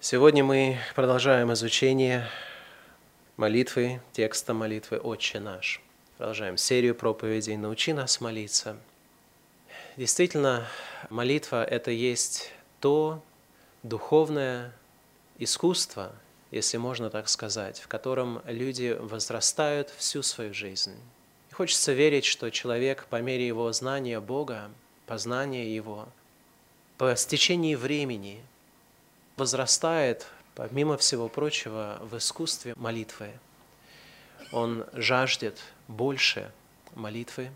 Сегодня мы продолжаем изучение молитвы, текста молитвы «Отче наш». Продолжаем серию проповедей «Научи нас молиться». Действительно, молитва – это есть то духовное искусство, если можно так сказать, в котором люди возрастают всю свою жизнь. И хочется верить, что человек по мере его знания Бога, познания Его, по стечении времени возрастает, помимо всего прочего, в искусстве молитвы. Он жаждет больше молитвы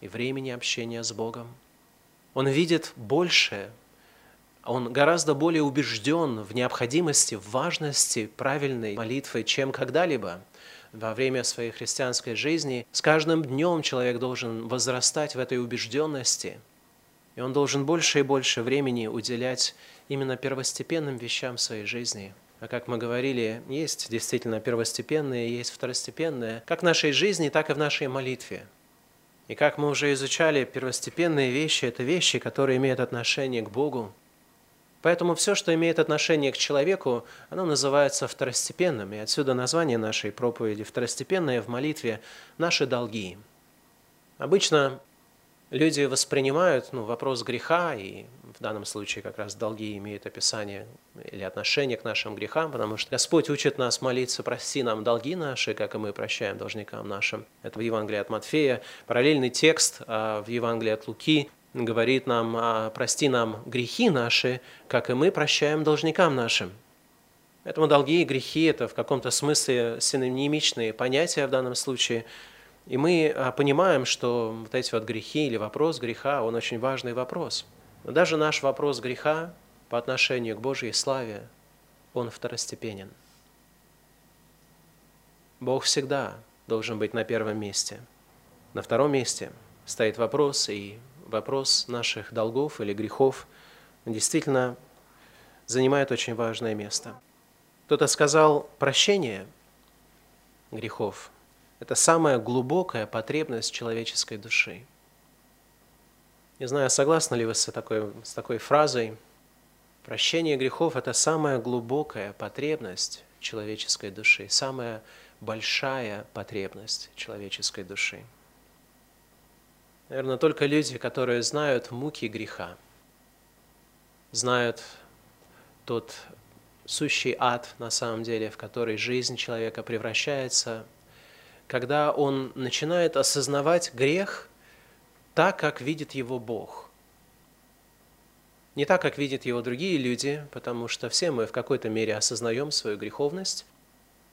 и времени общения с Богом. Он видит больше он гораздо более убежден в необходимости, в важности правильной молитвы, чем когда-либо во время своей христианской жизни. С каждым днем человек должен возрастать в этой убежденности, и он должен больше и больше времени уделять именно первостепенным вещам своей жизни. А как мы говорили, есть действительно первостепенные, есть второстепенные, как в нашей жизни, так и в нашей молитве. И как мы уже изучали, первостепенные вещи – это вещи, которые имеют отношение к Богу, Поэтому все, что имеет отношение к человеку, оно называется второстепенным. И отсюда название нашей проповеди «Второстепенное в молитве – наши долги». Обычно люди воспринимают ну, вопрос греха, и в данном случае как раз долги имеют описание или отношение к нашим грехам, потому что Господь учит нас молиться «Прости нам долги наши, как и мы прощаем должникам нашим». Это в Евангелии от Матфея. Параллельный текст а, в Евангелии от Луки говорит нам, «А, прости нам грехи наши, как и мы прощаем должникам нашим. Поэтому долги и грехи – это в каком-то смысле синонимичные понятия в данном случае. И мы а, понимаем, что вот эти вот грехи или вопрос греха, он очень важный вопрос. Но даже наш вопрос греха по отношению к Божьей славе, он второстепенен. Бог всегда должен быть на первом месте. На втором месте стоит вопрос и вопрос наших долгов или грехов действительно занимает очень важное место. Кто-то сказал, прощение грехов – это самая глубокая потребность человеческой души. Не знаю, согласны ли вы с такой, с такой фразой. Прощение грехов – это самая глубокая потребность человеческой души, самая большая потребность человеческой души. Наверное, только люди, которые знают муки греха, знают тот сущий ад, на самом деле, в который жизнь человека превращается, когда он начинает осознавать грех так, как видит его Бог. Не так, как видят его другие люди, потому что все мы в какой-то мере осознаем свою греховность.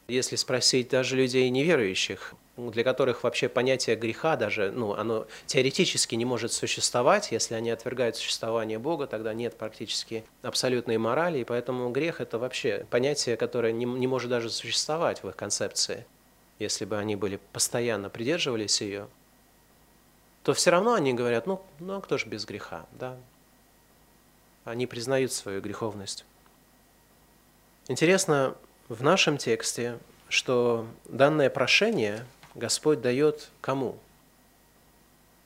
Если спросить даже людей неверующих, для которых вообще понятие греха даже, ну, оно теоретически не может существовать, если они отвергают существование Бога, тогда нет практически абсолютной морали, и поэтому грех – это вообще понятие, которое не, не может даже существовать в их концепции. Если бы они были постоянно придерживались ее, то все равно они говорят, ну, ну а кто же без греха, да? Они признают свою греховность. Интересно, в нашем тексте, что данное прошение Господь дает кому?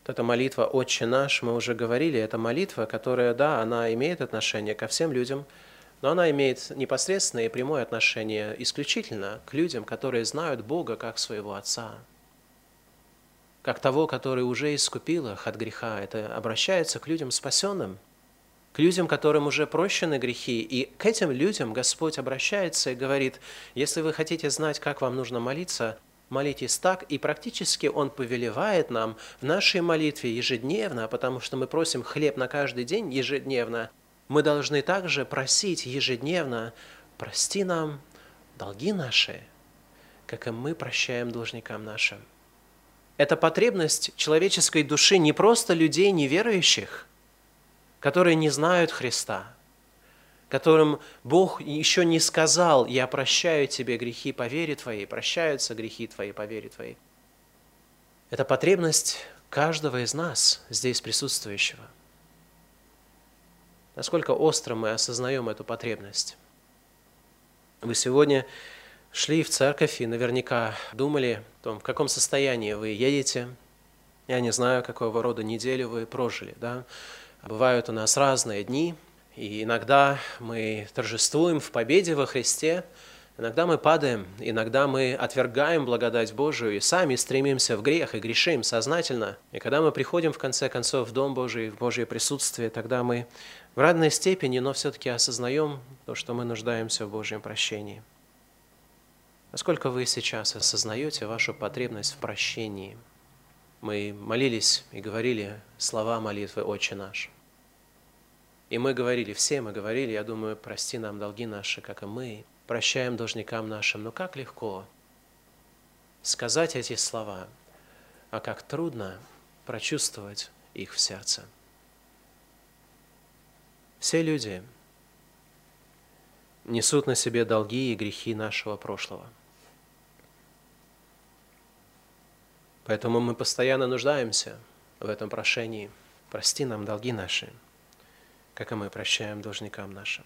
Вот эта молитва «Отче наш», мы уже говорили, это молитва, которая, да, она имеет отношение ко всем людям, но она имеет непосредственное и прямое отношение исключительно к людям, которые знают Бога как своего Отца, как того, который уже искупил их от греха. Это обращается к людям спасенным, к людям, которым уже прощены грехи. И к этим людям Господь обращается и говорит, если вы хотите знать, как вам нужно молиться – молитесь так, и практически Он повелевает нам в нашей молитве ежедневно, потому что мы просим хлеб на каждый день ежедневно, мы должны также просить ежедневно, прости нам долги наши, как и мы прощаем должникам нашим. Это потребность человеческой души не просто людей неверующих, которые не знают Христа – которым Бог еще не сказал, я прощаю тебе грехи по вере твоей, прощаются грехи твои по вере твоей. Это потребность каждого из нас, здесь присутствующего. Насколько остро мы осознаем эту потребность. Вы сегодня шли в церковь и наверняка думали о том, в каком состоянии вы едете. Я не знаю, какого рода неделю вы прожили. Да? Бывают у нас разные дни – И иногда мы торжествуем в победе во Христе, иногда мы падаем, иногда мы отвергаем благодать Божию и сами стремимся в грех и грешим сознательно. И когда мы приходим, в конце концов, в Дом Божий, в Божье присутствие, тогда мы в равной степени, но все-таки осознаем то, что мы нуждаемся в Божьем прощении. Насколько вы сейчас осознаете вашу потребность в прощении? Мы молились и говорили слова молитвы «Отче наш». И мы говорили, все мы говорили, я думаю, прости нам долги наши, как и мы, прощаем должникам нашим. Но как легко сказать эти слова, а как трудно прочувствовать их в сердце. Все люди несут на себе долги и грехи нашего прошлого – Поэтому мы постоянно нуждаемся в этом прошении. Прости нам долги наши, как и мы прощаем должникам нашим.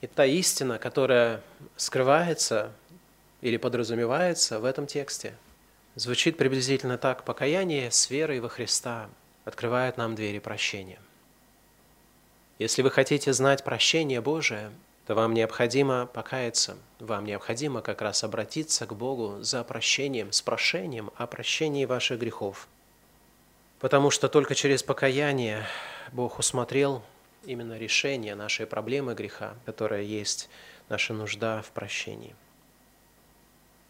И та истина, которая скрывается или подразумевается в этом тексте, звучит приблизительно так. Покаяние с верой во Христа открывает нам двери прощения. Если вы хотите знать прощение Божие – то вам необходимо покаяться, вам необходимо как раз обратиться к Богу за прощением, с прошением о прощении ваших грехов. Потому что только через покаяние Бог усмотрел именно решение нашей проблемы греха, которая есть наша нужда в прощении.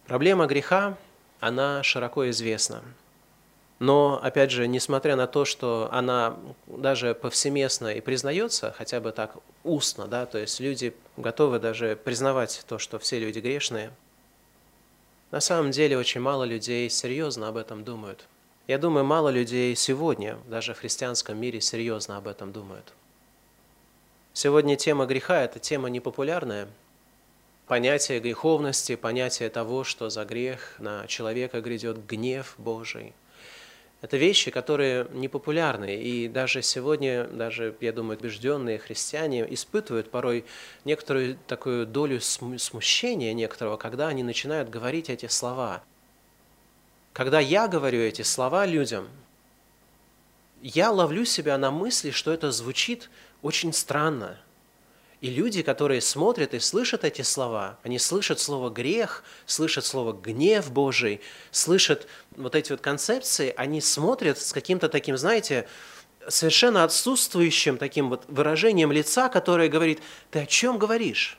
Проблема греха, она широко известна – но, опять же, несмотря на то, что она даже повсеместно и признается, хотя бы так устно, да, то есть люди готовы даже признавать то, что все люди грешные, на самом деле очень мало людей серьезно об этом думают. Я думаю, мало людей сегодня, даже в христианском мире, серьезно об этом думают. Сегодня тема греха – это тема непопулярная. Понятие греховности, понятие того, что за грех на человека грядет гнев Божий – это вещи, которые непопулярны, и даже сегодня, даже, я думаю, убежденные христиане испытывают порой некоторую такую долю смущения некоторого, когда они начинают говорить эти слова. Когда я говорю эти слова людям, я ловлю себя на мысли, что это звучит очень странно – и люди, которые смотрят и слышат эти слова, они слышат слово «грех», слышат слово «гнев Божий», слышат вот эти вот концепции, они смотрят с каким-то таким, знаете, совершенно отсутствующим таким вот выражением лица, которое говорит «ты о чем говоришь?»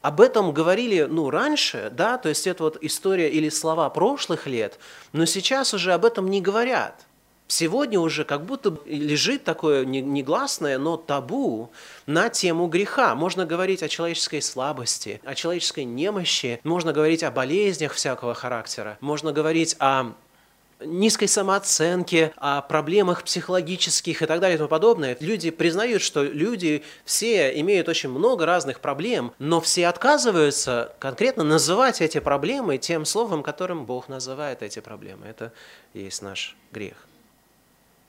Об этом говорили, ну, раньше, да, то есть это вот история или слова прошлых лет, но сейчас уже об этом не говорят. Сегодня уже как будто лежит такое негласное, но табу на тему греха. Можно говорить о человеческой слабости, о человеческой немощи, можно говорить о болезнях всякого характера, можно говорить о низкой самооценке, о проблемах психологических и так далее и тому подобное. Люди признают, что люди все имеют очень много разных проблем, но все отказываются конкретно называть эти проблемы тем словом, которым Бог называет эти проблемы. Это есть наш грех.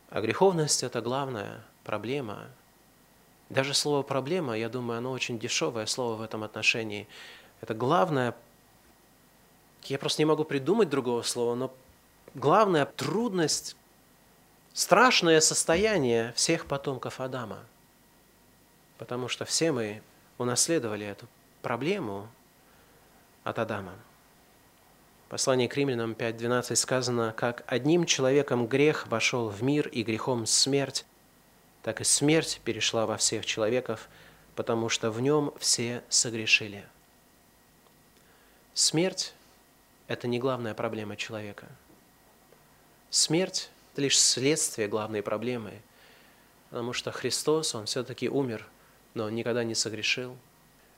А греховность – это главная проблема. Даже слово «проблема», я думаю, оно очень дешевое слово в этом отношении. Это главное, я просто не могу придумать другого слова, но главная трудность, страшное состояние всех потомков Адама. Потому что все мы унаследовали эту проблему от Адама. Послание к римлянам 5.12 сказано, «Как одним человеком грех вошел в мир и грехом смерть, так и смерть перешла во всех человеков, потому что в нем все согрешили». Смерть – это не главная проблема человека. Смерть – это лишь следствие главной проблемы, потому что Христос, Он все-таки умер, но Он никогда не согрешил.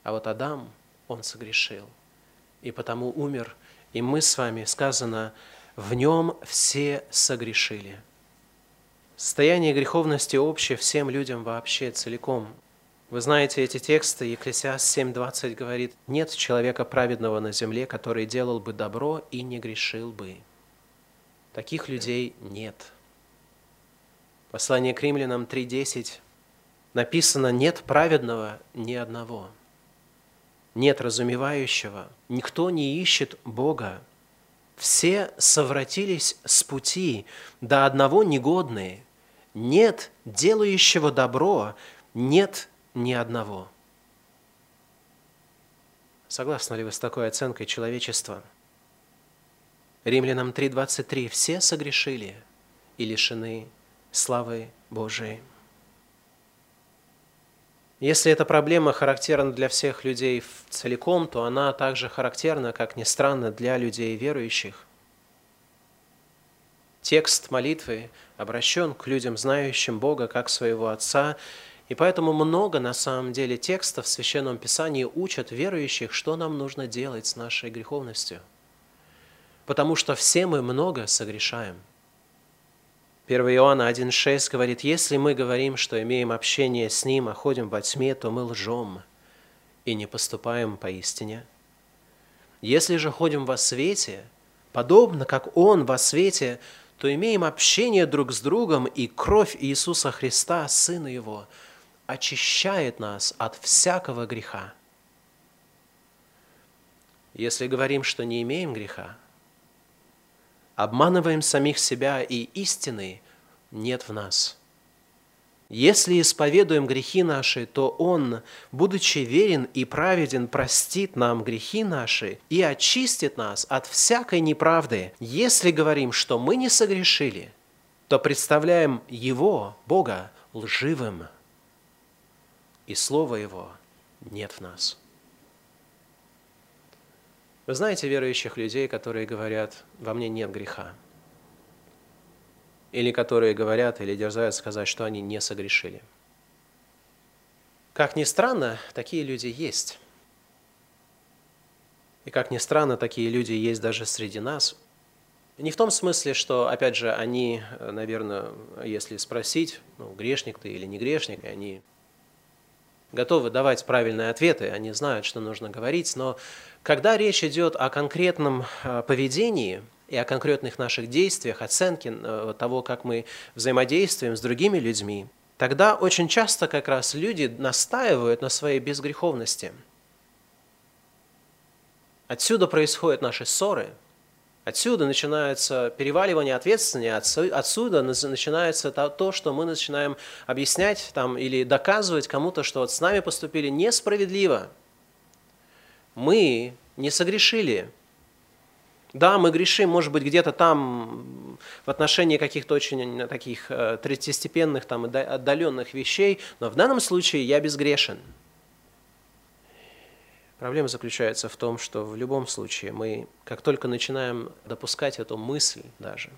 А вот Адам, он согрешил, и потому умер – и мы с вами, сказано, в нем все согрешили. Состояние греховности общее всем людям вообще целиком. Вы знаете эти тексты, Екклесиас 7.20 говорит, «Нет человека праведного на земле, который делал бы добро и не грешил бы». Таких людей нет. Послание к римлянам 3.10 написано «Нет праведного ни одного» нет разумевающего, никто не ищет Бога. Все совратились с пути, до одного негодные. нет делающего добро, нет ни одного. Согласны ли вы с такой оценкой человечества? Римлянам 3.23. Все согрешили и лишены славы Божией. Если эта проблема характерна для всех людей целиком, то она также характерна, как ни странно, для людей верующих. Текст молитвы обращен к людям, знающим Бога как своего Отца, и поэтому много на самом деле текстов в Священном Писании учат верующих, что нам нужно делать с нашей греховностью. Потому что все мы много согрешаем – 1 Иоанна 1,6 говорит, «Если мы говорим, что имеем общение с Ним, а ходим во тьме, то мы лжем и не поступаем поистине. Если же ходим во свете, подобно как Он во свете, то имеем общение друг с другом, и кровь Иисуса Христа, Сына Его, очищает нас от всякого греха. Если говорим, что не имеем греха, обманываем самих себя, и истины нет в нас. Если исповедуем грехи наши, то Он, будучи верен и праведен, простит нам грехи наши и очистит нас от всякой неправды. Если говорим, что мы не согрешили, то представляем Его, Бога, лживым, и Слова Его нет в нас. Вы знаете верующих людей, которые говорят, во мне нет греха. Или которые говорят или дерзают сказать, что они не согрешили. Как ни странно, такие люди есть. И как ни странно, такие люди есть даже среди нас. Не в том смысле, что, опять же, они, наверное, если спросить, ну, грешник ты или не грешник, они готовы давать правильные ответы, они знают, что нужно говорить, но когда речь идет о конкретном э, поведении и о конкретных наших действиях, оценке э, того, как мы взаимодействуем с другими людьми, тогда очень часто как раз люди настаивают на своей безгреховности. Отсюда происходят наши ссоры – Отсюда начинается переваливание ответственности, отсюда начинается то, что мы начинаем объяснять там, или доказывать кому-то, что вот с нами поступили несправедливо. Мы не согрешили. Да, мы грешим, может быть, где-то там в отношении каких-то очень таких э, третьестепенных, там, отдаленных вещей, но в данном случае я безгрешен – Проблема заключается в том, что в любом случае мы, как только начинаем допускать эту мысль даже,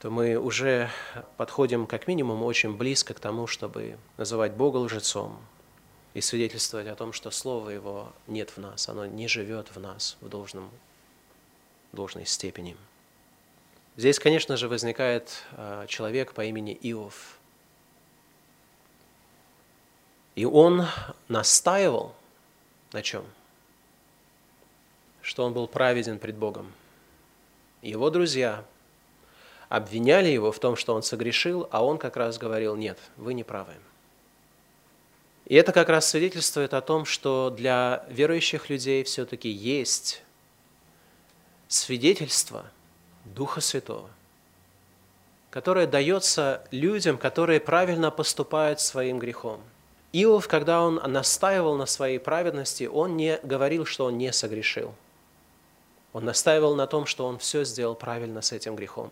то мы уже подходим как минимум очень близко к тому, чтобы называть Бога лжецом и свидетельствовать о том, что Слово Его нет в нас, оно не живет в нас в должном, должной степени. Здесь, конечно же, возникает а, человек по имени Иов. И он настаивал на чем? Что он был праведен пред Богом. Его друзья обвиняли его в том, что он согрешил, а он как раз говорил, нет, вы не правы. И это как раз свидетельствует о том, что для верующих людей все-таки есть свидетельство Духа Святого, которое дается людям, которые правильно поступают своим грехом – Иов, когда он настаивал на своей праведности, он не говорил, что он не согрешил. Он настаивал на том, что он все сделал правильно с этим грехом.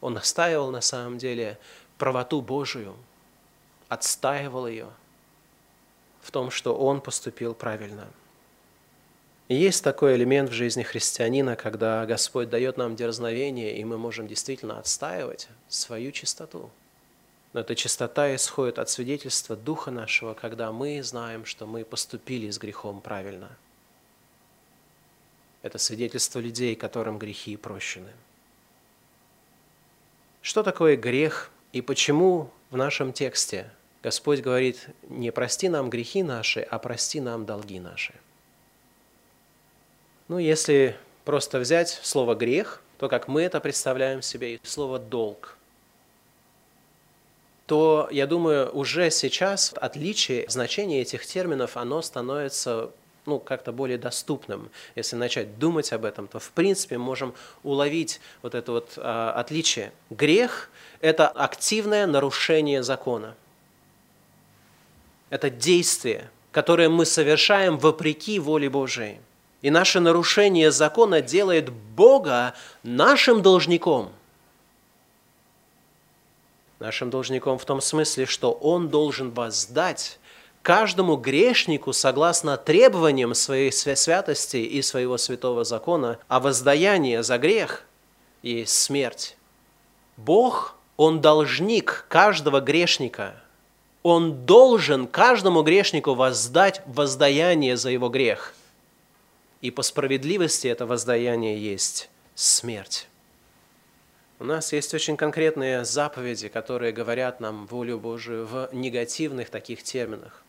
Он настаивал на самом деле правоту Божию, отстаивал ее в том, что он поступил правильно. И есть такой элемент в жизни христианина, когда Господь дает нам дерзновение, и мы можем действительно отстаивать свою чистоту – но эта чистота исходит от свидетельства Духа нашего, когда мы знаем, что мы поступили с грехом правильно. Это свидетельство людей, которым грехи прощены. Что такое грех и почему в нашем тексте Господь говорит, не прости нам грехи наши, а прости нам долги наши? Ну, если просто взять слово «грех», то как мы это представляем себе, и слово «долг», то, я думаю, уже сейчас отличие значения этих терминов, оно становится ну, как-то более доступным. Если начать думать об этом, то в принципе можем уловить вот это вот а, отличие. Грех – это активное нарушение закона. Это действие, которое мы совершаем вопреки воле Божией. И наше нарушение закона делает Бога нашим должником. Нашим должником в том смысле, что Он должен воздать каждому грешнику согласно требованиям своей святости и своего святого закона, а воздаяние за грех есть смерть. Бог, Он должник каждого грешника. Он должен каждому грешнику воздать воздаяние за его грех – и по справедливости это воздаяние есть смерть. У нас есть очень конкретные заповеди, которые говорят нам волю Божию в негативных таких терминах.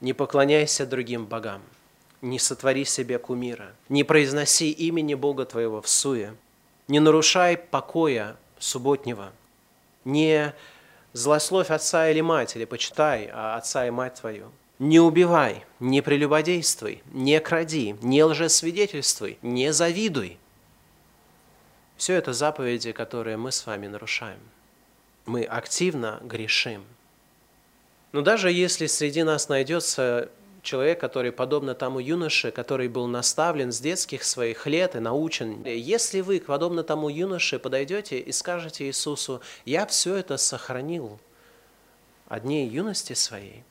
Не поклоняйся другим богам, не сотвори себе кумира, не произноси имени Бога твоего в суе, не нарушай покоя субботнего, не злословь отца или мать, или почитай а отца и мать твою – не убивай, не прелюбодействуй, не кради, не лжесвидетельствуй, не завидуй. Все это заповеди, которые мы с вами нарушаем. Мы активно грешим. Но даже если среди нас найдется человек, который, подобно тому юноше, который был наставлен с детских своих лет и научен, если вы, подобно тому юноше, подойдете и скажете Иисусу, «Я все это сохранил от дней юности своей»,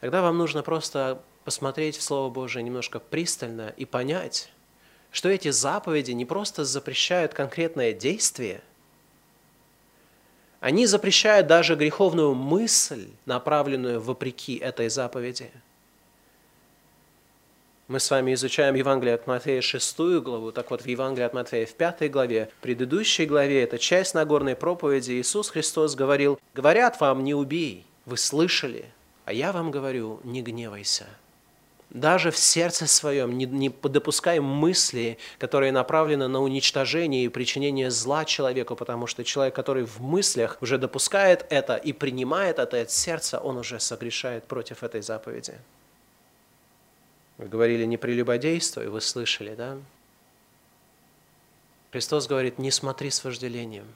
Тогда вам нужно просто посмотреть в Слово Божие немножко пристально и понять, что эти заповеди не просто запрещают конкретное действие, они запрещают даже греховную мысль, направленную вопреки этой заповеди. Мы с вами изучаем Евангелие от Матфея 6 главу, так вот в Евангелии от Матфея в 5 главе, в предыдущей главе, это часть Нагорной проповеди, Иисус Христос говорил, «Говорят вам, не убей, вы слышали, а я вам говорю, не гневайся. Даже в сердце своем не, не допускай мысли, которые направлены на уничтожение и причинение зла человеку, потому что человек, который в мыслях уже допускает это и принимает это от сердца, он уже согрешает против этой заповеди. Вы говорили не прелюбодействуй, вы слышали, да? Христос говорит, не смотри с вожделением.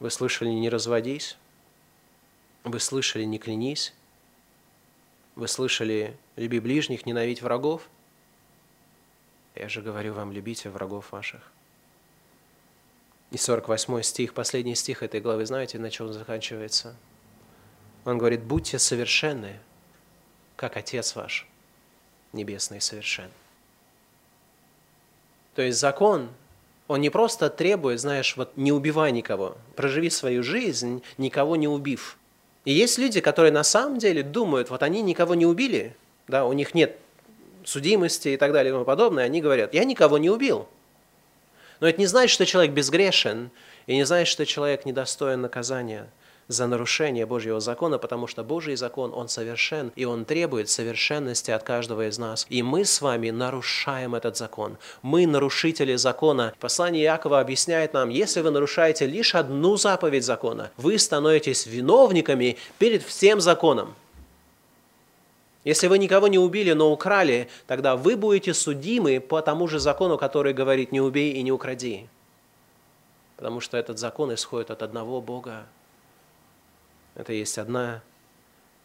Вы слышали, не разводись. Вы слышали «не клянись», вы слышали «люби ближних, ненавидь врагов». Я же говорю вам, любите врагов ваших. И 48 стих, последний стих этой главы, знаете, на чем он заканчивается? Он говорит, будьте совершенны, как Отец ваш Небесный совершен. То есть закон, он не просто требует, знаешь, вот не убивай никого, проживи свою жизнь, никого не убив – и есть люди, которые на самом деле думают, вот они никого не убили, да, у них нет судимости и так далее и тому подобное, они говорят, я никого не убил. Но это не значит, что человек безгрешен, и не значит, что человек недостоин наказания – за нарушение Божьего закона, потому что Божий закон, он совершен, и он требует совершенности от каждого из нас. И мы с вами нарушаем этот закон. Мы нарушители закона. Послание Иакова объясняет нам, если вы нарушаете лишь одну заповедь закона, вы становитесь виновниками перед всем законом. Если вы никого не убили, но украли, тогда вы будете судимы по тому же закону, который говорит «не убей и не укради». Потому что этот закон исходит от одного Бога, это есть одна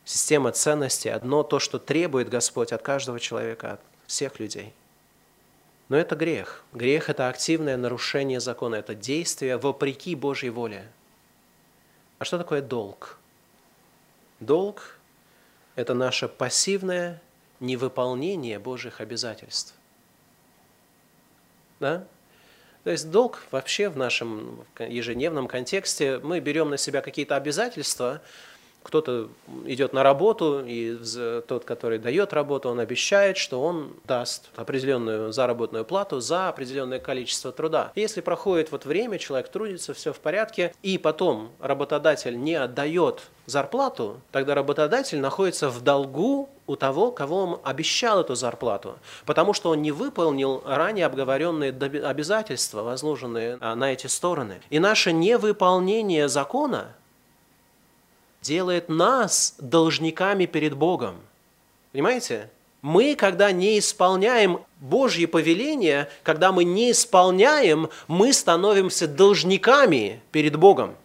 система ценностей, одно то, что требует Господь от каждого человека, от всех людей. Но это грех. Грех – это активное нарушение закона, это действие вопреки Божьей воле. А что такое долг? Долг – это наше пассивное невыполнение Божьих обязательств. Да? То есть долг вообще в нашем ежедневном контексте, мы берем на себя какие-то обязательства, кто-то идет на работу, и тот, который дает работу, он обещает, что он даст определенную заработную плату за определенное количество труда. Если проходит вот время, человек трудится, все в порядке, и потом работодатель не отдает зарплату, тогда работодатель находится в долгу у того, кого он обещал эту зарплату, потому что он не выполнил ранее обговоренные обязательства, возложенные а, на эти стороны. И наше невыполнение закона – делает нас должниками перед Богом. Понимаете? Мы, когда не исполняем Божьи повеления, когда мы не исполняем, мы становимся должниками перед Богом.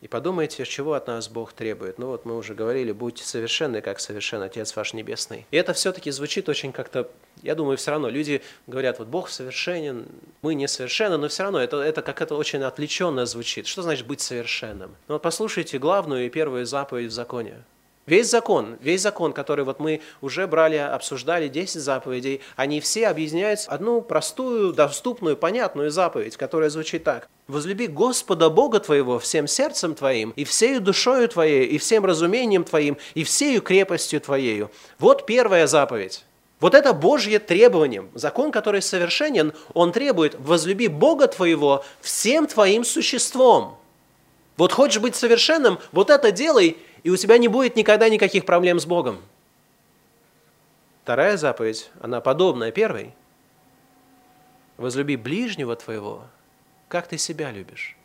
И подумайте, чего от нас Бог требует. Ну вот мы уже говорили, будьте совершенны, как совершен Отец ваш Небесный. И это все-таки звучит очень как-то, я думаю, все равно люди говорят, вот Бог совершенен, мы несовершенны, но все равно это, это как-то очень отвлеченно звучит. Что значит быть совершенным? Ну вот послушайте главную и первую заповедь в законе. Весь закон, весь закон, который вот мы уже брали, обсуждали, 10 заповедей, они все объединяются в одну простую, доступную, понятную заповедь, которая звучит так. «Возлюби Господа Бога твоего всем сердцем твоим, и всею душою твоей, и всем разумением твоим, и всею крепостью твоею». Вот первая заповедь. Вот это Божье требование. Закон, который совершенен, он требует «возлюби Бога твоего всем твоим существом». Вот хочешь быть совершенным, вот это делай, и у тебя не будет никогда никаких проблем с Богом. Вторая заповедь, она подобная первой. Возлюби ближнего твоего, как ты себя любишь.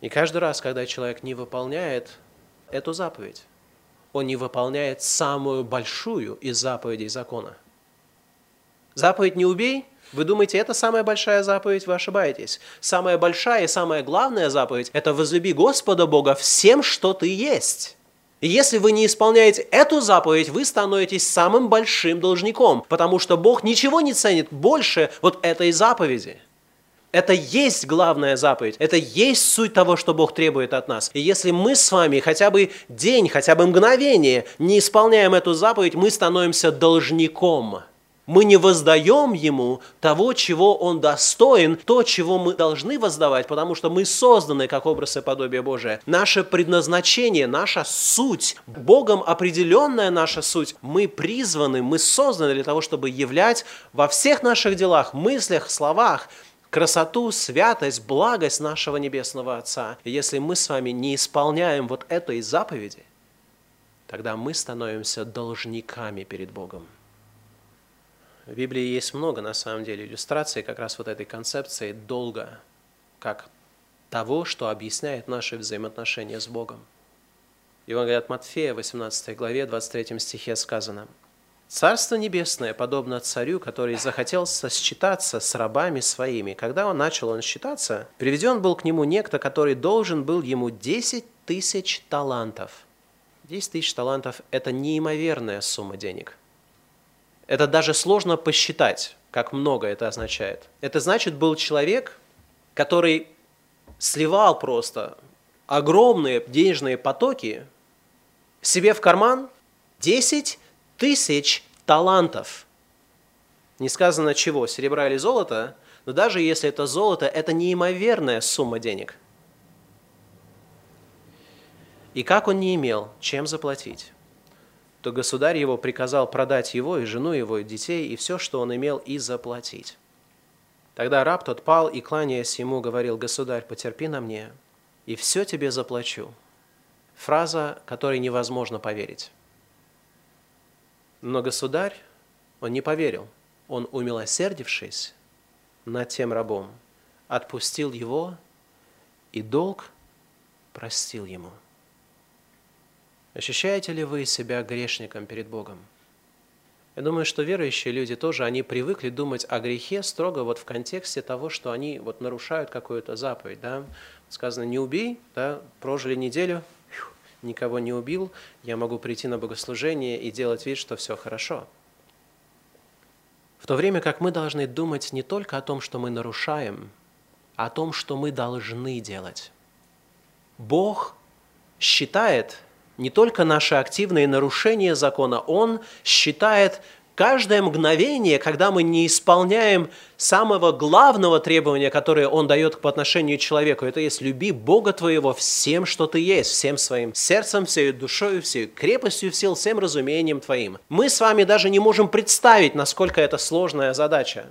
И каждый раз, когда человек не выполняет эту заповедь, он не выполняет самую большую из заповедей закона. Заповедь «не убей» Вы думаете, это самая большая заповедь? Вы ошибаетесь. Самая большая и самая главная заповедь – это возлюби Господа Бога всем, что ты есть. И если вы не исполняете эту заповедь, вы становитесь самым большим должником, потому что Бог ничего не ценит больше вот этой заповеди. Это есть главная заповедь. Это есть суть того, что Бог требует от нас. И если мы с вами хотя бы день, хотя бы мгновение не исполняем эту заповедь, мы становимся должником – мы не воздаем Ему того, чего Он достоин, то, чего мы должны воздавать, потому что мы созданы как образ и подобие Божие. Наше предназначение, наша суть, Богом определенная наша суть, мы призваны, мы созданы для того, чтобы являть во всех наших делах, мыслях, словах, красоту, святость, благость нашего Небесного Отца. Если мы с вами не исполняем вот этой заповеди, тогда мы становимся должниками перед Богом. В Библии есть много, на самом деле, иллюстраций как раз вот этой концепции долга, как того, что объясняет наши взаимоотношения с Богом. Евангелие от Матфея, 18 главе, 23 стихе сказано, «Царство небесное подобно царю, который захотел сосчитаться с рабами своими. Когда он начал он считаться, приведен был к нему некто, который должен был ему 10 тысяч талантов». 10 тысяч талантов – это неимоверная сумма денег – это даже сложно посчитать, как много это означает. Это значит, был человек, который сливал просто огромные денежные потоки себе в карман 10 тысяч талантов. Не сказано чего, серебра или золота, но даже если это золото, это неимоверная сумма денег. И как он не имел, чем заплатить? То государь его приказал продать его и жену его, и детей, и все, что он имел, и заплатить. Тогда раб тот пал и, кланяясь ему, говорил, «Государь, потерпи на мне, и все тебе заплачу». Фраза, которой невозможно поверить. Но государь, он не поверил. Он, умилосердившись над тем рабом, отпустил его, и долг простил ему. Ощущаете ли вы себя грешником перед Богом? Я думаю, что верующие люди тоже, они привыкли думать о грехе строго вот в контексте того, что они вот нарушают какую-то заповедь. Да? Сказано, не убей, да? прожили неделю, никого не убил, я могу прийти на богослужение и делать вид, что все хорошо. В то время как мы должны думать не только о том, что мы нарушаем, а о том, что мы должны делать. Бог считает не только наши активные нарушения закона, он считает каждое мгновение, когда мы не исполняем самого главного требования, которое Он дает по отношению к человеку, это есть «люби Бога твоего всем, что ты есть, всем своим сердцем, всей душой, всей крепостью сил, всем разумением твоим». Мы с вами даже не можем представить, насколько это сложная задача,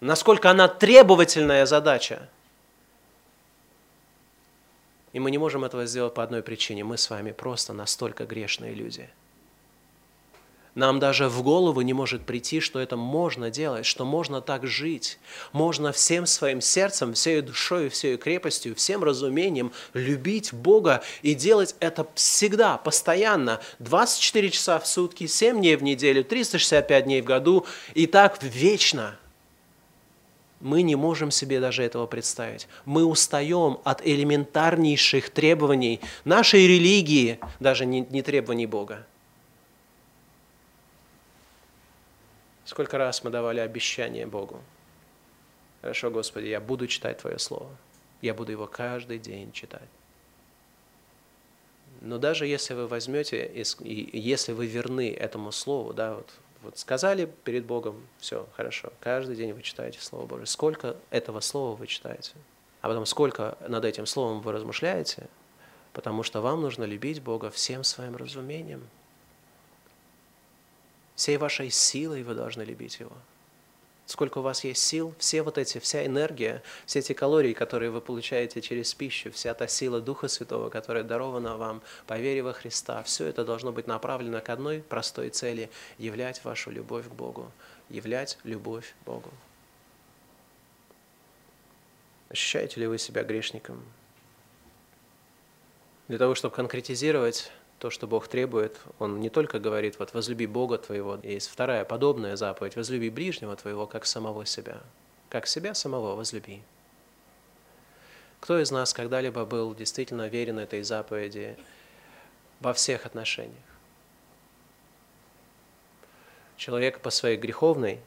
насколько она требовательная задача – и мы не можем этого сделать по одной причине. Мы с вами просто настолько грешные люди. Нам даже в голову не может прийти, что это можно делать, что можно так жить. Можно всем своим сердцем, всей душой, всей крепостью, всем разумением любить Бога и делать это всегда, постоянно, 24 часа в сутки, 7 дней в неделю, 365 дней в году и так вечно. Мы не можем себе даже этого представить. Мы устаем от элементарнейших требований нашей религии, даже не, не требований Бога. Сколько раз мы давали обещание Богу? Хорошо, Господи, я буду читать Твое Слово. Я буду его каждый день читать. Но даже если вы возьмете, и если вы верны этому Слову, да, вот, вот сказали перед Богом, все, хорошо, каждый день вы читаете Слово Божие. Сколько этого Слова вы читаете? А потом сколько над этим Словом вы размышляете? Потому что вам нужно любить Бога всем своим разумением – Всей вашей силой вы должны любить Его. Сколько у вас есть сил, все вот эти, вся энергия, все эти калории, которые вы получаете через пищу, вся та сила Духа Святого, которая дарована вам по вере во Христа, все это должно быть направлено к одной простой цели – являть вашу любовь к Богу, являть любовь Богу. Ощущаете ли вы себя грешником? Для того, чтобы конкретизировать то, что Бог требует, Он не только говорит, вот возлюби Бога твоего, есть вторая подобная заповедь, возлюби ближнего твоего, как самого себя. Как себя самого возлюби. Кто из нас когда-либо был действительно верен этой заповеди во всех отношениях? Человек по своей греховной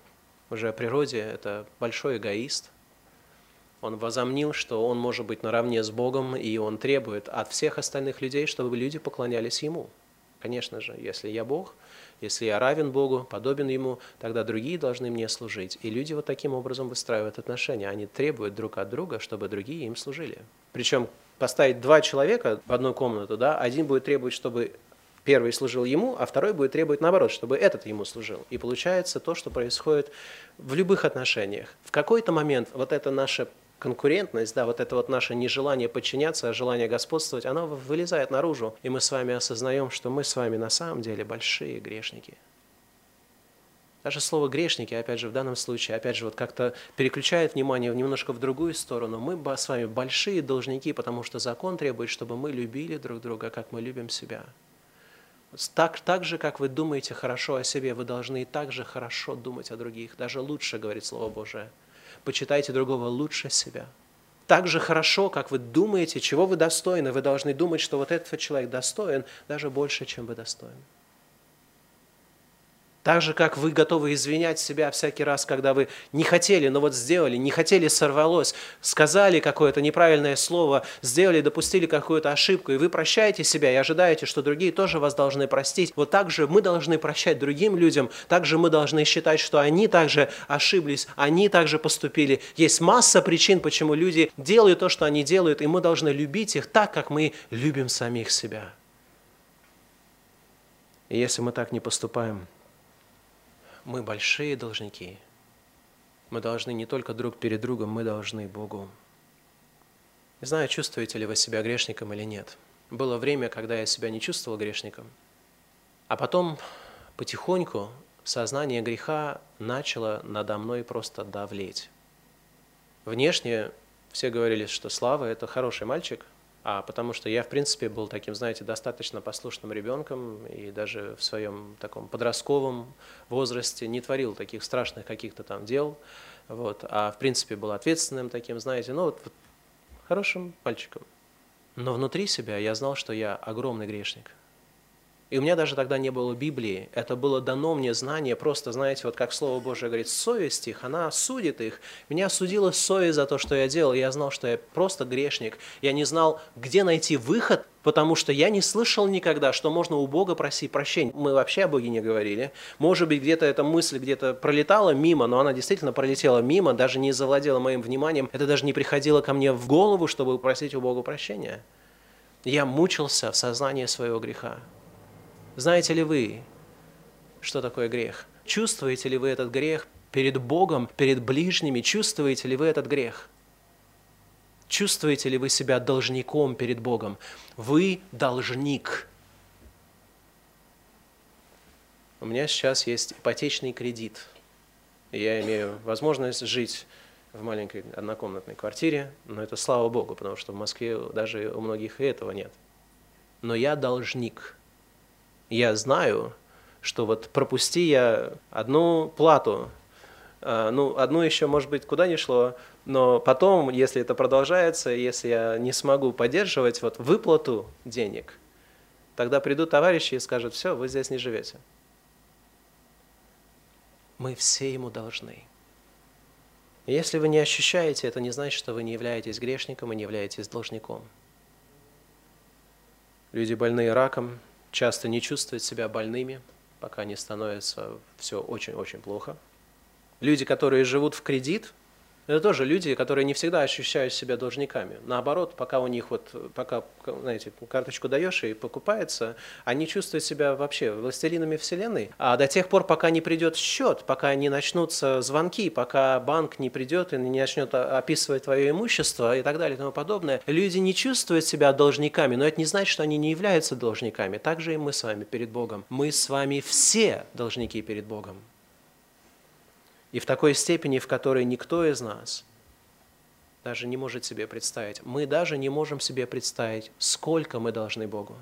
уже природе – это большой эгоист, он возомнил, что он может быть наравне с Богом, и он требует от всех остальных людей, чтобы люди поклонялись Ему. Конечно же, если я Бог, если я равен Богу, подобен Ему, тогда другие должны мне служить. И люди вот таким образом выстраивают отношения. Они требуют друг от друга, чтобы другие им служили. Причем поставить два человека в одну комнату, да, один будет требовать, чтобы первый служил ему, а второй будет требовать наоборот, чтобы этот ему служил. И получается то, что происходит в любых отношениях. В какой-то момент вот это наше конкурентность, да, вот это вот наше нежелание подчиняться, а желание господствовать, оно вылезает наружу, и мы с вами осознаем, что мы с вами на самом деле большие грешники. Даже слово «грешники», опять же, в данном случае, опять же, вот как-то переключает внимание немножко в другую сторону. Мы с вами большие должники, потому что закон требует, чтобы мы любили друг друга, как мы любим себя. Так, так же, как вы думаете хорошо о себе, вы должны и так же хорошо думать о других. Даже лучше, говорит Слово Божие почитайте другого лучше себя. Так же хорошо, как вы думаете, чего вы достойны, вы должны думать, что вот этот человек достоин даже больше, чем вы достойны. Так же, как вы готовы извинять себя всякий раз, когда вы не хотели, но вот сделали, не хотели, сорвалось, сказали какое-то неправильное слово, сделали, допустили какую-то ошибку, и вы прощаете себя и ожидаете, что другие тоже вас должны простить. Вот так же мы должны прощать другим людям, так же мы должны считать, что они также ошиблись, они также поступили. Есть масса причин, почему люди делают то, что они делают, и мы должны любить их так, как мы любим самих себя. И если мы так не поступаем, мы большие должники. Мы должны не только друг перед другом, мы должны Богу. Не знаю, чувствуете ли вы себя грешником или нет. Было время, когда я себя не чувствовал грешником. А потом потихоньку сознание греха начало надо мной просто давлеть. Внешне все говорили, что Слава – это хороший мальчик, а потому что я, в принципе, был таким, знаете, достаточно послушным ребенком и даже в своем таком подростковом возрасте не творил таких страшных каких-то там дел, вот, а в принципе был ответственным таким, знаете, ну вот, вот хорошим мальчиком. Но внутри себя я знал, что я огромный грешник – и у меня даже тогда не было Библии. Это было дано мне знание, просто, знаете, вот как Слово Божие говорит, совесть их, она судит их. Меня судила совесть за то, что я делал. Я знал, что я просто грешник. Я не знал, где найти выход, потому что я не слышал никогда, что можно у Бога просить прощения. Мы вообще о Боге не говорили. Может быть, где-то эта мысль где-то пролетала мимо, но она действительно пролетела мимо, даже не завладела моим вниманием. Это даже не приходило ко мне в голову, чтобы просить у Бога прощения. Я мучился в сознании своего греха. Знаете ли вы, что такое грех? Чувствуете ли вы этот грех перед Богом, перед ближними? Чувствуете ли вы этот грех? Чувствуете ли вы себя должником перед Богом? Вы должник. У меня сейчас есть ипотечный кредит. Я имею возможность жить в маленькой однокомнатной квартире, но это слава Богу, потому что в Москве даже у многих и этого нет. Но я должник. Я знаю, что вот пропусти я одну плату, а, ну, одну еще, может быть, куда ни шло, но потом, если это продолжается, если я не смогу поддерживать вот выплату денег, тогда придут товарищи и скажут, все, вы здесь не живете. Мы все ему должны. Если вы не ощущаете, это не значит, что вы не являетесь грешником и не являетесь должником. Люди, больные раком, часто не чувствуют себя больными, пока не становится все очень-очень плохо. Люди, которые живут в кредит – это тоже люди, которые не всегда ощущают себя должниками. Наоборот, пока у них вот, пока, знаете, карточку даешь и покупается, они чувствуют себя вообще властелинами вселенной. А до тех пор, пока не придет счет, пока не начнутся звонки, пока банк не придет и не начнет описывать твое имущество и так далее и тому подобное, люди не чувствуют себя должниками, но это не значит, что они не являются должниками. Так же и мы с вами перед Богом. Мы с вами все должники перед Богом и в такой степени, в которой никто из нас даже не может себе представить. Мы даже не можем себе представить, сколько мы должны Богу.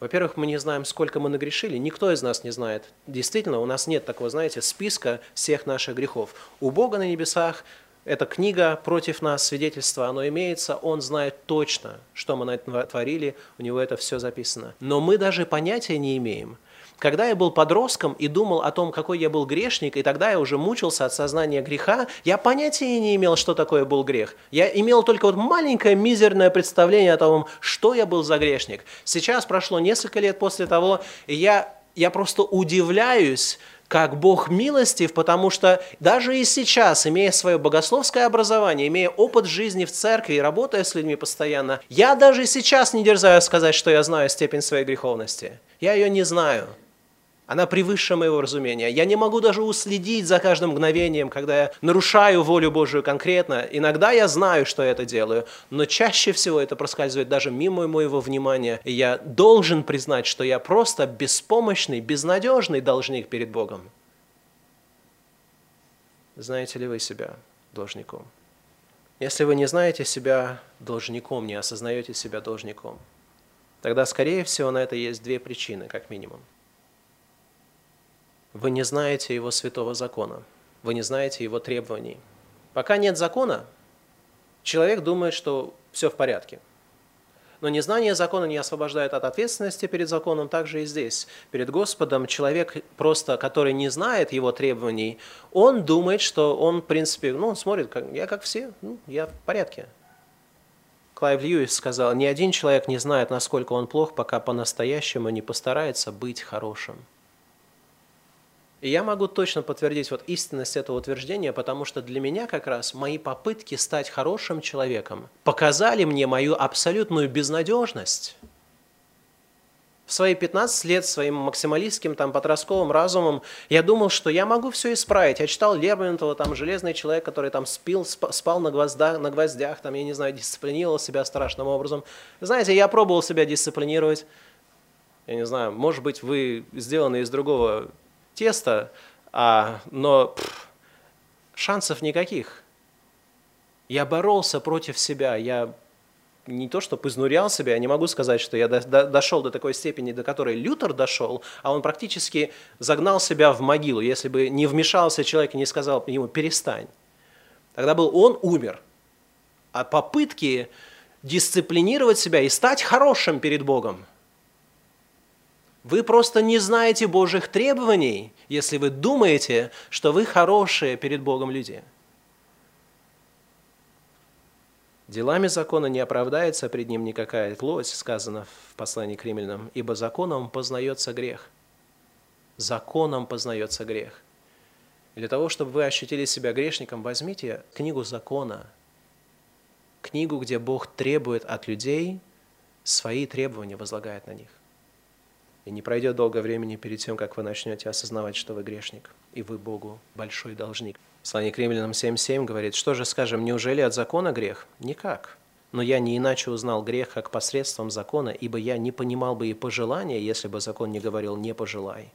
Во-первых, мы не знаем, сколько мы нагрешили. Никто из нас не знает. Действительно, у нас нет такого, знаете, списка всех наших грехов. У Бога на небесах эта книга против нас, свидетельство, оно имеется, он знает точно, что мы на этом творили, у него это все записано. Но мы даже понятия не имеем, когда я был подростком и думал о том, какой я был грешник, и тогда я уже мучился от сознания греха, я понятия не имел, что такое был грех. Я имел только вот маленькое мизерное представление о том, что я был за грешник. Сейчас прошло несколько лет после того, и я, я просто удивляюсь, как Бог милостив, потому что даже и сейчас, имея свое богословское образование, имея опыт жизни в церкви работая с людьми постоянно, я даже и сейчас не дерзаю сказать, что я знаю степень своей греховности. Я ее не знаю. Она превыше моего разумения. Я не могу даже уследить за каждым мгновением, когда я нарушаю волю Божию конкретно. Иногда я знаю, что я это делаю, но чаще всего это проскальзывает даже мимо моего внимания. И я должен признать, что я просто беспомощный, безнадежный должник перед Богом. Знаете ли вы себя должником? Если вы не знаете себя должником, не осознаете себя должником, тогда, скорее всего, на это есть две причины, как минимум – вы не знаете его святого закона, вы не знаете его требований. Пока нет закона, человек думает, что все в порядке. Но незнание закона не освобождает от ответственности перед законом, также и здесь. Перед Господом человек просто, который не знает его требований, он думает, что он, в принципе, ну, он смотрит, как, я как все, ну, я в порядке. Клайв Льюис сказал, ни один человек не знает, насколько он плох, пока по-настоящему не постарается быть хорошим. И я могу точно подтвердить вот истинность этого утверждения, потому что для меня как раз мои попытки стать хорошим человеком показали мне мою абсолютную безнадежность. В свои 15 лет своим максималистским там, подростковым разумом я думал, что я могу все исправить. Я читал Лермонтова, там, «Железный человек», который там спил, спал на гвоздях, на гвоздях там, я не знаю, дисциплинировал себя страшным образом. Знаете, я пробовал себя дисциплинировать. Я не знаю, может быть, вы сделаны из другого тесто, а, но пфф, шансов никаких. Я боролся против себя, я не то, что изнурял себя, я не могу сказать, что я до, до, дошел до такой степени, до которой Лютер дошел, а он практически загнал себя в могилу, если бы не вмешался человек и не сказал ему «перестань». Тогда был он умер. А попытки дисциплинировать себя и стать хорошим перед Богом – вы просто не знаете Божьих требований, если вы думаете, что вы хорошие перед Богом люди. Делами закона не оправдается пред ним никакая плоть, сказано в послании к римлянам, ибо законом познается грех. Законом познается грех. Для того, чтобы вы ощутили себя грешником, возьмите книгу закона, книгу, где Бог требует от людей, свои требования возлагает на них. И не пройдет долго времени перед тем, как вы начнете осознавать, что вы грешник, и вы Богу большой должник. Послание к римлянам 7.7 говорит, что же скажем, неужели от закона грех? Никак. но я не иначе узнал грех, как посредством закона, ибо я не понимал бы и пожелания, если бы закон не говорил «не пожелай».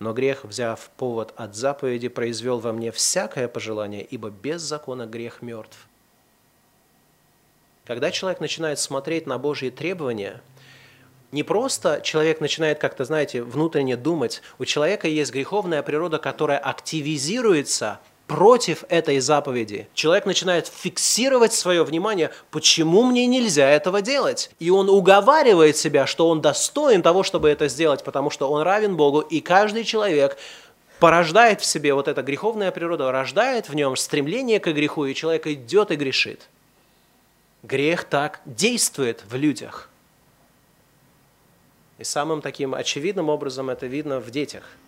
Но грех, взяв повод от заповеди, произвел во мне всякое пожелание, ибо без закона грех мертв. Когда человек начинает смотреть на Божьи требования, не просто человек начинает как-то, знаете, внутренне думать, у человека есть греховная природа, которая активизируется против этой заповеди. Человек начинает фиксировать свое внимание, почему мне нельзя этого делать. И он уговаривает себя, что он достоин того, чтобы это сделать, потому что он равен Богу, и каждый человек порождает в себе вот эта греховная природа, рождает в нем стремление к греху, и человек идет и грешит. Грех так действует в людях. И самым таким очевидным образом это видно в детях –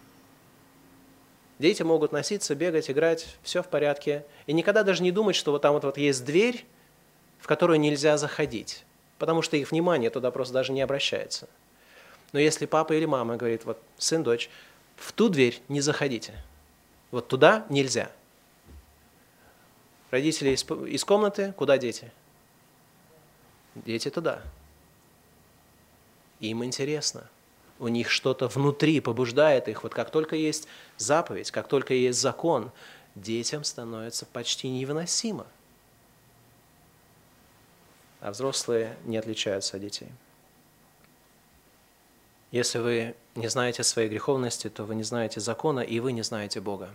Дети могут носиться, бегать, играть, все в порядке. И никогда даже не думать, что вот там вот, вот есть дверь, в которую нельзя заходить, потому что их внимание туда просто даже не обращается. Но если папа или мама говорит, вот сын, дочь, в ту дверь не заходите, вот туда нельзя. Родители из, из комнаты, куда дети? Дети туда. Им интересно у них что-то внутри побуждает их. Вот как только есть заповедь, как только есть закон, детям становится почти невыносимо. А взрослые не отличаются от детей. Если вы не знаете своей греховности, то вы не знаете закона, и вы не знаете Бога.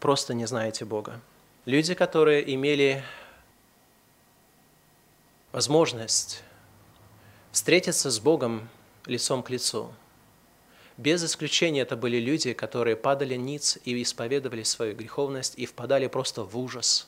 Просто не знаете Бога. Люди, которые имели возможность встретиться с Богом лицом к лицу – без исключения это были люди, которые падали ниц и исповедовали свою греховность и впадали просто в ужас.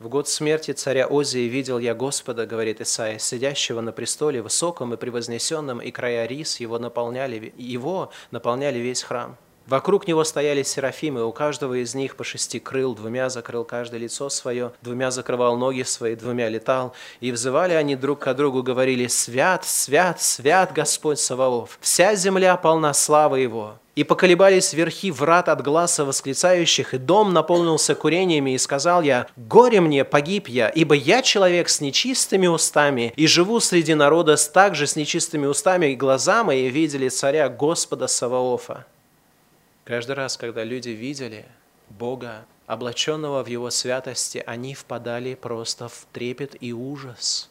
В год смерти царя Озии видел я Господа, говорит Исаия, сидящего на престоле высоком и превознесенном, и края рис его наполняли, его наполняли весь храм. Вокруг него стояли серафимы, у каждого из них по шести крыл, двумя закрыл каждое лицо свое, двумя закрывал ноги свои, двумя летал. И взывали они друг к другу, говорили, «Свят, свят, свят Господь Саваоф! Вся земля полна славы Его!» И поколебались верхи врат от глаза восклицающих, и дом наполнился курениями, и сказал я, «Горе мне, погиб я, ибо я человек с нечистыми устами, и живу среди народа также с нечистыми устами, и глаза мои видели царя Господа Саваофа». Каждый раз, когда люди видели Бога, облаченного в Его святости, они впадали просто в трепет и ужас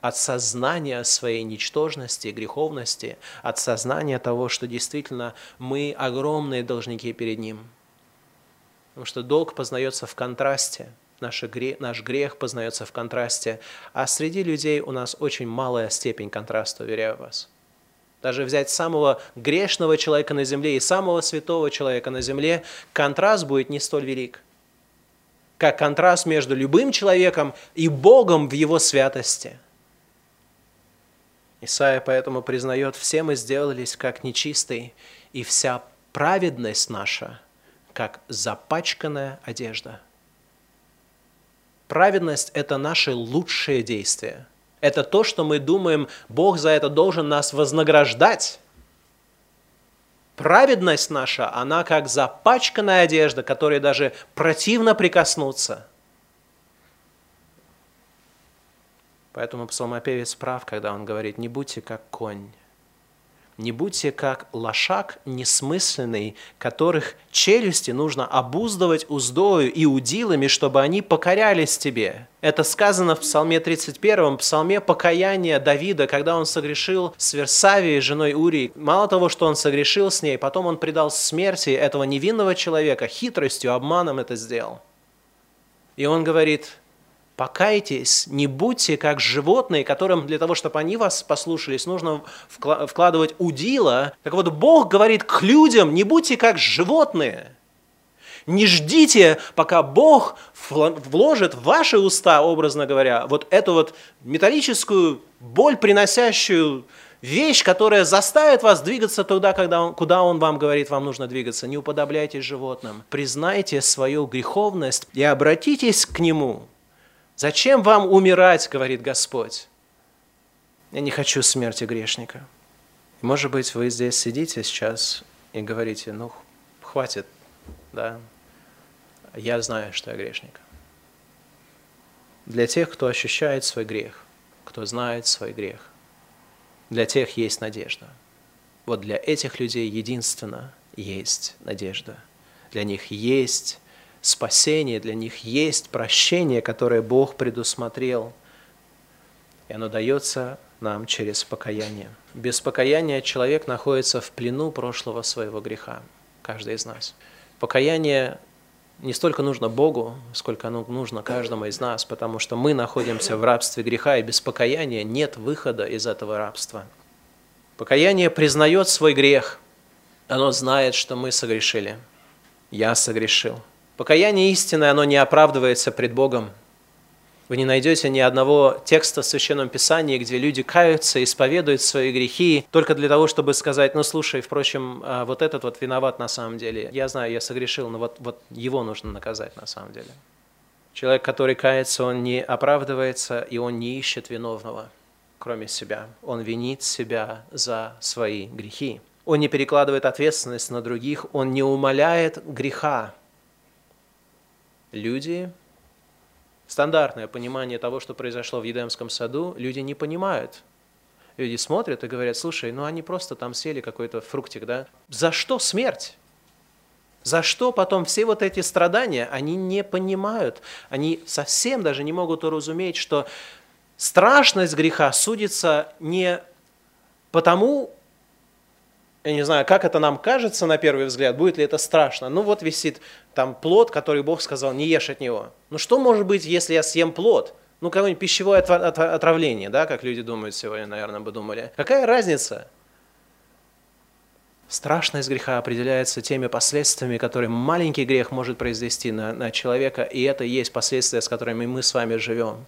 от сознания своей ничтожности, греховности, от сознания того, что действительно мы огромные должники перед Ним. Потому что долг познается в контрасте, наш грех, наш грех познается в контрасте, а среди людей у нас очень малая степень контраста, уверяю вас. Даже взять самого грешного человека на земле и самого святого человека на земле, контраст будет не столь велик, как контраст между любым человеком и Богом в его святости. Исаия поэтому признает, все мы сделались как нечистые, и вся праведность наша, как запачканная одежда. Праведность – это наше лучшее действие – это то, что мы думаем, Бог за это должен нас вознаграждать. Праведность наша, она как запачканная одежда, которой даже противно прикоснуться. Поэтому псалмопевец прав, когда он говорит, не будьте как конь, не будьте как лошак несмысленный, которых челюсти нужно обуздывать уздою и удилами, чтобы они покорялись тебе. Это сказано в Псалме 31, Псалме покаяния Давида, когда он согрешил с Версавией, женой Урии. Мало того, что он согрешил с ней, потом он предал смерти этого невинного человека, хитростью, обманом это сделал. И он говорит, Покайтесь, не будьте как животные, которым для того, чтобы они вас послушались, нужно вкладывать удила. Так вот, Бог говорит к людям, не будьте как животные. Не ждите, пока Бог вложит в ваши уста, образно говоря, вот эту вот металлическую, боль приносящую вещь, которая заставит вас двигаться туда, когда он, куда Он вам говорит, вам нужно двигаться. Не уподобляйтесь животным. Признайте свою греховность и обратитесь к Нему. Зачем вам умирать, говорит Господь? Я не хочу смерти грешника. Может быть, вы здесь сидите сейчас и говорите, ну, хватит, да, я знаю, что я грешник. для тех, кто ощущает свой грех, кто знает свой грех. Для тех есть надежда. Вот для этих людей единственно есть надежда. Для них есть спасение, для них есть прощение, которое Бог предусмотрел. И оно дается нам через покаяние. Без покаяния человек находится в плену прошлого своего греха, каждый из нас. Покаяние не столько нужно Богу, сколько оно нужно каждому из нас, потому что мы находимся в рабстве греха, и без покаяния нет выхода из этого рабства. Покаяние признает свой грех. Оно знает, что мы согрешили. Я согрешил. Покаяние истинное, оно не оправдывается пред Богом. Вы не найдете ни одного текста в Священном Писании, где люди каются, исповедуют свои грехи только для того, чтобы сказать, ну слушай, впрочем, а, вот этот вот виноват на самом деле. Я знаю, я согрешил, но вот, вот его нужно наказать на самом деле. Человек, который кается, он не оправдывается, и он не ищет виновного, кроме себя. Он винит себя за свои грехи. Он не перекладывает ответственность на других, он не умаляет греха. Люди стандартное понимание того, что произошло в Едемском саду, люди не понимают. Люди смотрят и говорят, слушай, ну они просто там сели какой-то фруктик, да? За что смерть? За что потом все вот эти страдания, они не понимают, они совсем даже не могут уразуметь, что страшность греха судится не потому, я не знаю, как это нам кажется на первый взгляд, будет ли это страшно. Ну вот висит там плод, который Бог сказал, не ешь от него. Ну что может быть, если я съем плод? Ну, какое-нибудь пищевое отравление, да, как люди думают сегодня, наверное, бы думали. Какая разница? Страшность греха определяется теми последствиями, которые маленький грех может произвести на, на человека, и это есть последствия, с которыми мы с вами живем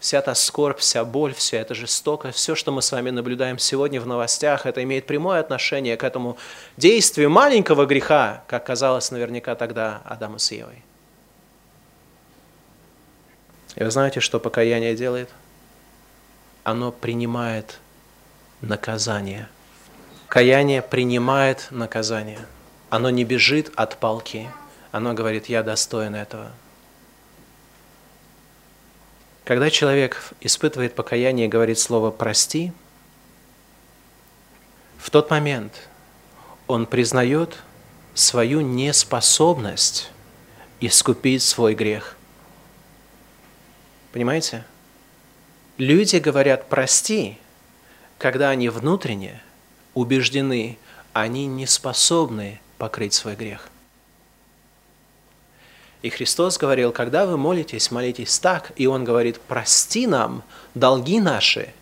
вся та скорбь, вся боль, вся эта жестокость, все, что мы с вами наблюдаем сегодня в новостях, это имеет прямое отношение к этому действию маленького греха, как казалось наверняка тогда Адаму с Евой. И вы знаете, что покаяние делает? Оно принимает наказание. Каяние принимает наказание. Оно не бежит от палки. Оно говорит, я достоин этого. Когда человек испытывает покаяние и говорит слово «прости», в тот момент он признает свою неспособность искупить свой грех. Понимаете? Люди говорят «прости», когда они внутренне убеждены, они не способны покрыть свой грех – и Христос говорил, когда вы молитесь, молитесь так. И Он говорит, прости нам долги наши.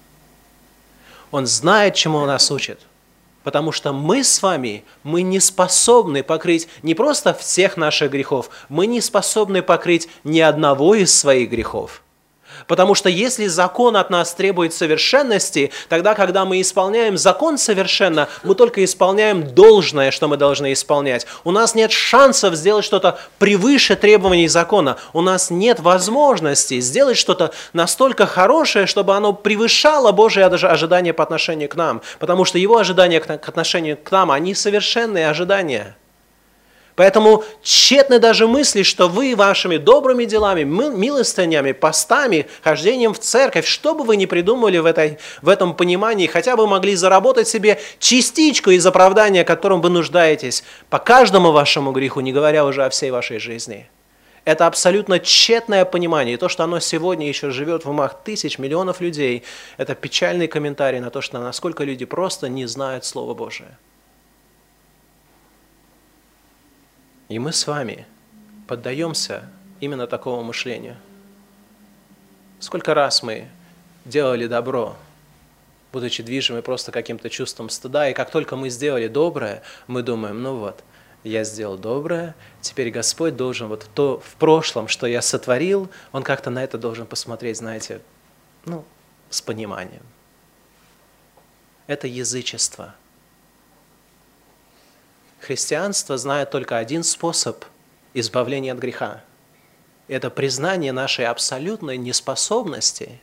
Он знает, чему Он нас учит. Потому что мы с вами, мы не способны покрыть не просто всех наших грехов, мы не способны покрыть ни одного из своих грехов – Потому что если закон от нас требует совершенности, тогда, когда мы исполняем закон совершенно, мы только исполняем должное, что мы должны исполнять. У нас нет шансов сделать что-то превыше требований закона. У нас нет возможности сделать что-то настолько хорошее, чтобы оно превышало Божие ожидания по отношению к нам. Потому что Его ожидания к отношению к нам, они совершенные ожидания. Поэтому тщетны даже мысли, что вы вашими добрыми делами, милостынями, постами, хождением в церковь, что бы вы ни придумали в, этой, в этом понимании, хотя бы могли заработать себе частичку из оправдания, которым вы нуждаетесь, по каждому вашему греху, не говоря уже о всей вашей жизни. Это абсолютно тщетное понимание. И то, что оно сегодня еще живет в умах тысяч, миллионов людей, это печальный комментарий на то, что насколько люди просто не знают Слово Божие. И мы с вами поддаемся именно такому мышлению. Сколько раз мы делали добро, будучи движимы просто каким-то чувством стыда, и как только мы сделали доброе, мы думаем, ну вот, я сделал доброе, теперь Господь должен вот то в прошлом, что я сотворил, Он как-то на это должен посмотреть, знаете, ну, с пониманием. Это язычество – Христианство знает только один способ избавления от греха. Это признание нашей абсолютной неспособности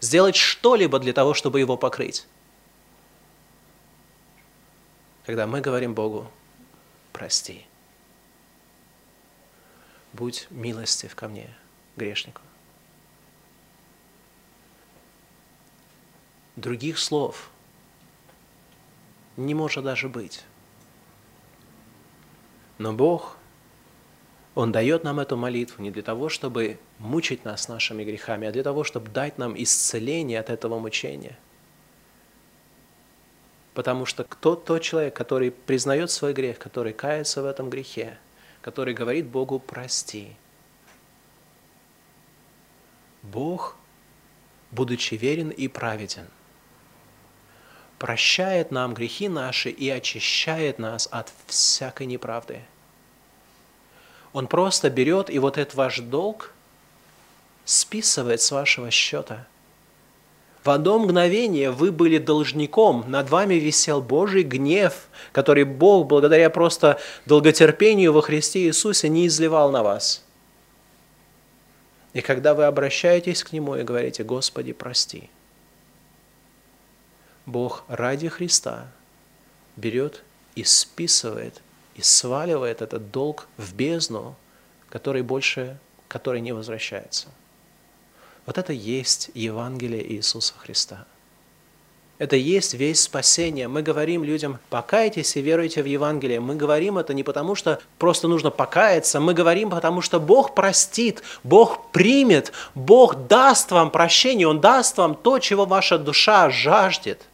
сделать что-либо для того, чтобы его покрыть. Когда мы говорим Богу, прости, будь милостив ко мне, грешнику. Других слов не может даже быть. Но Бог, Он дает нам эту молитву не для того, чтобы мучить нас нашими грехами, а для того, чтобы дать нам исцеление от этого мучения. Потому что кто тот человек, который признает свой грех, который кается в этом грехе, который говорит Богу «прости», Бог, будучи верен и праведен, прощает нам грехи наши и очищает нас от всякой неправды. Он просто берет и вот этот ваш долг списывает с вашего счета. В одно мгновение вы были должником, над вами висел Божий гнев, который Бог благодаря просто долготерпению во Христе Иисусе не изливал на вас. И когда вы обращаетесь к Нему и говорите, Господи, прости – Бог ради Христа берет и списывает, и сваливает этот долг в бездну, который больше, который не возвращается. Вот это есть Евангелие Иисуса Христа. Это есть весь спасение. Мы говорим людям, покайтесь и веруйте в Евангелие. Мы говорим это не потому, что просто нужно покаяться, мы говорим, потому что Бог простит, Бог примет, Бог даст вам прощение, Он даст вам то, чего ваша душа жаждет –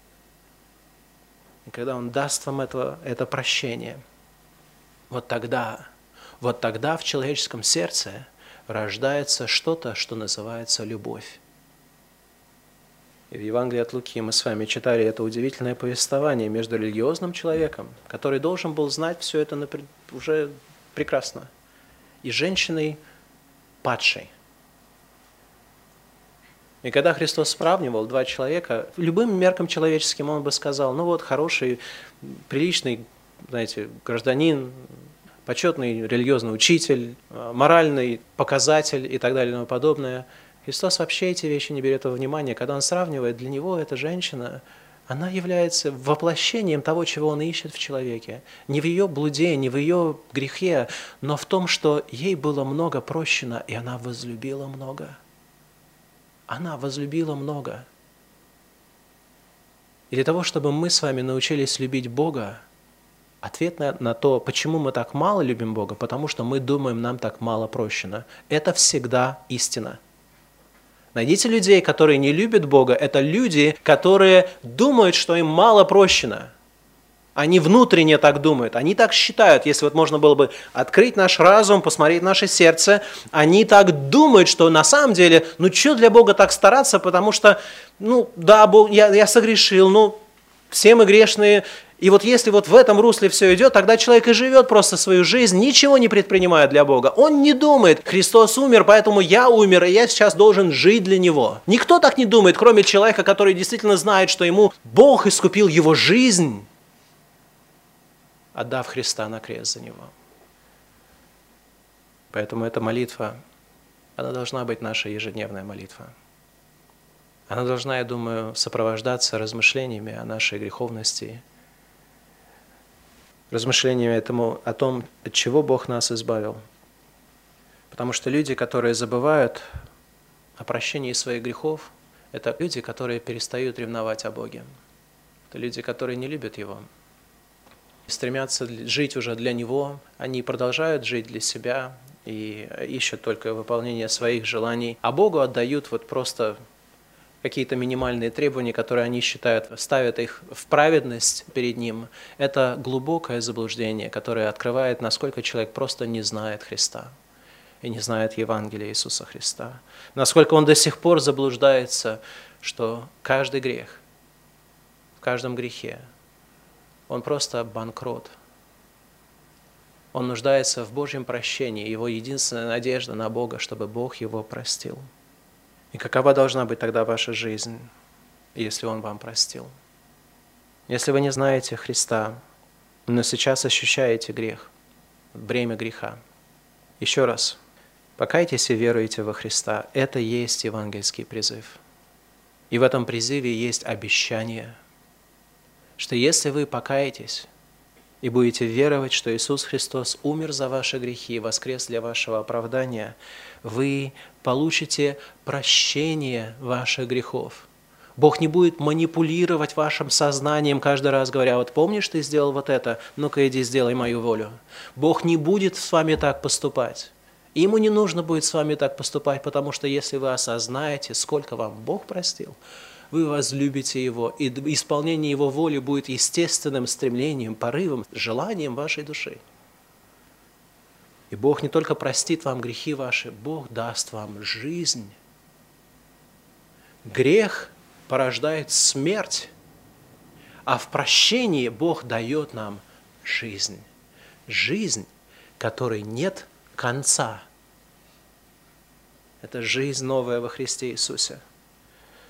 и когда Он даст вам это, это прощение, вот тогда, вот тогда в человеческом сердце рождается что-то, что называется любовь. И в Евангелии от Луки мы с вами читали это удивительное повествование между религиозным человеком, который должен был знать все это уже прекрасно, и женщиной падшей, и когда Христос сравнивал два человека, любым меркам человеческим он бы сказал, ну вот хороший, приличный, знаете, гражданин, почетный религиозный учитель, моральный показатель и так далее и тому подобное. Христос вообще эти вещи не берет во внимание. Когда он сравнивает, для него эта женщина, она является воплощением того, чего он ищет в человеке. Не в ее блуде, не в ее грехе, но в том, что ей было много прощено, и она возлюбила много – она возлюбила много. И для того, чтобы мы с вами научились любить Бога, ответ на, на то, почему мы так мало любим Бога, потому что мы думаем, нам так мало прощено. Это всегда истина. Найдите людей, которые не любят Бога. Это люди, которые думают, что им мало прощено. Они внутренне так думают, они так считают. Если вот можно было бы открыть наш разум, посмотреть наше сердце, они так думают, что на самом деле, ну что для Бога так стараться, потому что, ну да, Бог, я, я согрешил, ну все мы грешные. И вот если вот в этом русле все идет, тогда человек и живет просто свою жизнь, ничего не предпринимая для Бога. Он не думает, Христос умер, поэтому я умер, и я сейчас должен жить для Него. Никто так не думает, кроме человека, который действительно знает, что ему Бог искупил его жизнь отдав Христа на крест за него. Поэтому эта молитва, она должна быть наша ежедневная молитва. Она должна, я думаю, сопровождаться размышлениями о нашей греховности, размышлениями этому, о том, от чего Бог нас избавил. Потому что люди, которые забывают о прощении своих грехов, это люди, которые перестают ревновать о Боге. Это люди, которые не любят Его стремятся жить уже для него, они продолжают жить для себя и ищут только выполнение своих желаний, а Богу отдают вот просто какие-то минимальные требования, которые они считают, ставят их в праведность перед Ним. Это глубокое заблуждение, которое открывает, насколько человек просто не знает Христа и не знает Евангелия Иисуса Христа. Насколько он до сих пор заблуждается, что каждый грех, в каждом грехе он просто банкрот. Он нуждается в Божьем прощении, его единственная надежда на Бога, чтобы Бог его простил. И какова должна быть тогда ваша жизнь, если Он вам простил? Если вы не знаете Христа, но сейчас ощущаете грех, бремя греха, еще раз, покайтесь и веруйте во Христа. Это есть евангельский призыв. И в этом призыве есть обещание – что если вы покаетесь и будете веровать, что Иисус Христос умер за ваши грехи и воскрес для вашего оправдания, вы получите прощение ваших грехов. Бог не будет манипулировать вашим сознанием каждый раз, говоря, вот помнишь, ты сделал вот это, ну-ка иди сделай мою волю. Бог не будет с вами так поступать. Ему не нужно будет с вами так поступать, потому что если вы осознаете, сколько вам Бог простил, вы возлюбите Его, и исполнение Его воли будет естественным стремлением, порывом, желанием вашей души. И Бог не только простит вам грехи ваши, Бог даст вам жизнь. Грех порождает смерть, а в прощении Бог дает нам жизнь. Жизнь, которой нет конца. Это жизнь новая во Христе Иисусе.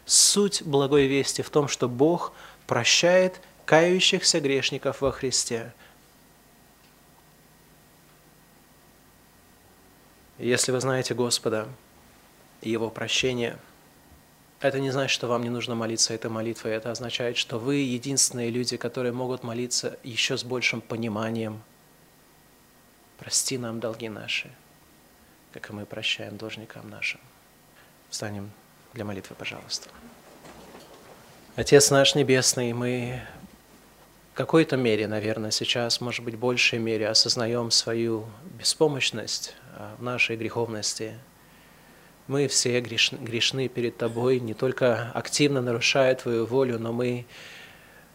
Суть благой вести в том, что Бог прощает кающихся грешников во Христе. Если вы знаете Господа и Его прощение – это не значит, что вам не нужно молиться этой молитвой. Это означает, что вы единственные люди, которые могут молиться еще с большим пониманием. Прости нам долги наши, как и мы прощаем должникам нашим. Встанем для молитвы, пожалуйста. Отец наш Небесный, мы в какой-то мере, наверное, сейчас, может быть, большей мере осознаем свою беспомощность а, в нашей греховности – мы все грешны перед Тобой, не только активно нарушая Твою волю, но мы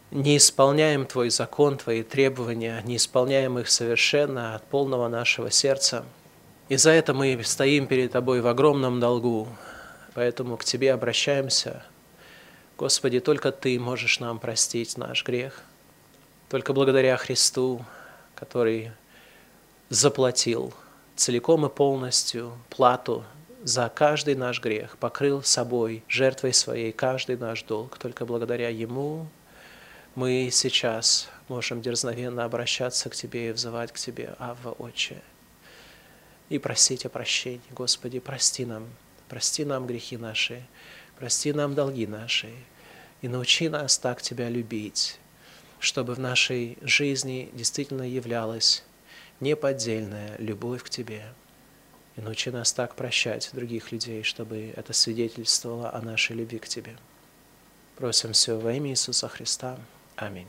не исполняем Твой закон, Твои требования, не исполняем их совершенно от полного нашего сердца. И за это мы стоим перед Тобой в огромном долгу. Поэтому к Тебе обращаемся. Господи, только Ты можешь нам простить наш грех. Только благодаря Христу, который заплатил целиком и полностью плату за каждый наш грех, покрыл собой, жертвой своей, каждый наш долг. Только благодаря Ему мы сейчас можем дерзновенно обращаться к Тебе и взывать к Тебе, Авва, Отче, и просить о прощении. Господи, прости нам, прости нам грехи наши, прости нам долги наши, и научи нас так Тебя любить, чтобы в нашей жизни действительно являлась неподдельная любовь к Тебе. И научи нас так прощать других людей, чтобы это свидетельствовало о нашей любви к Тебе. Просим все во имя Иисуса Христа. Аминь.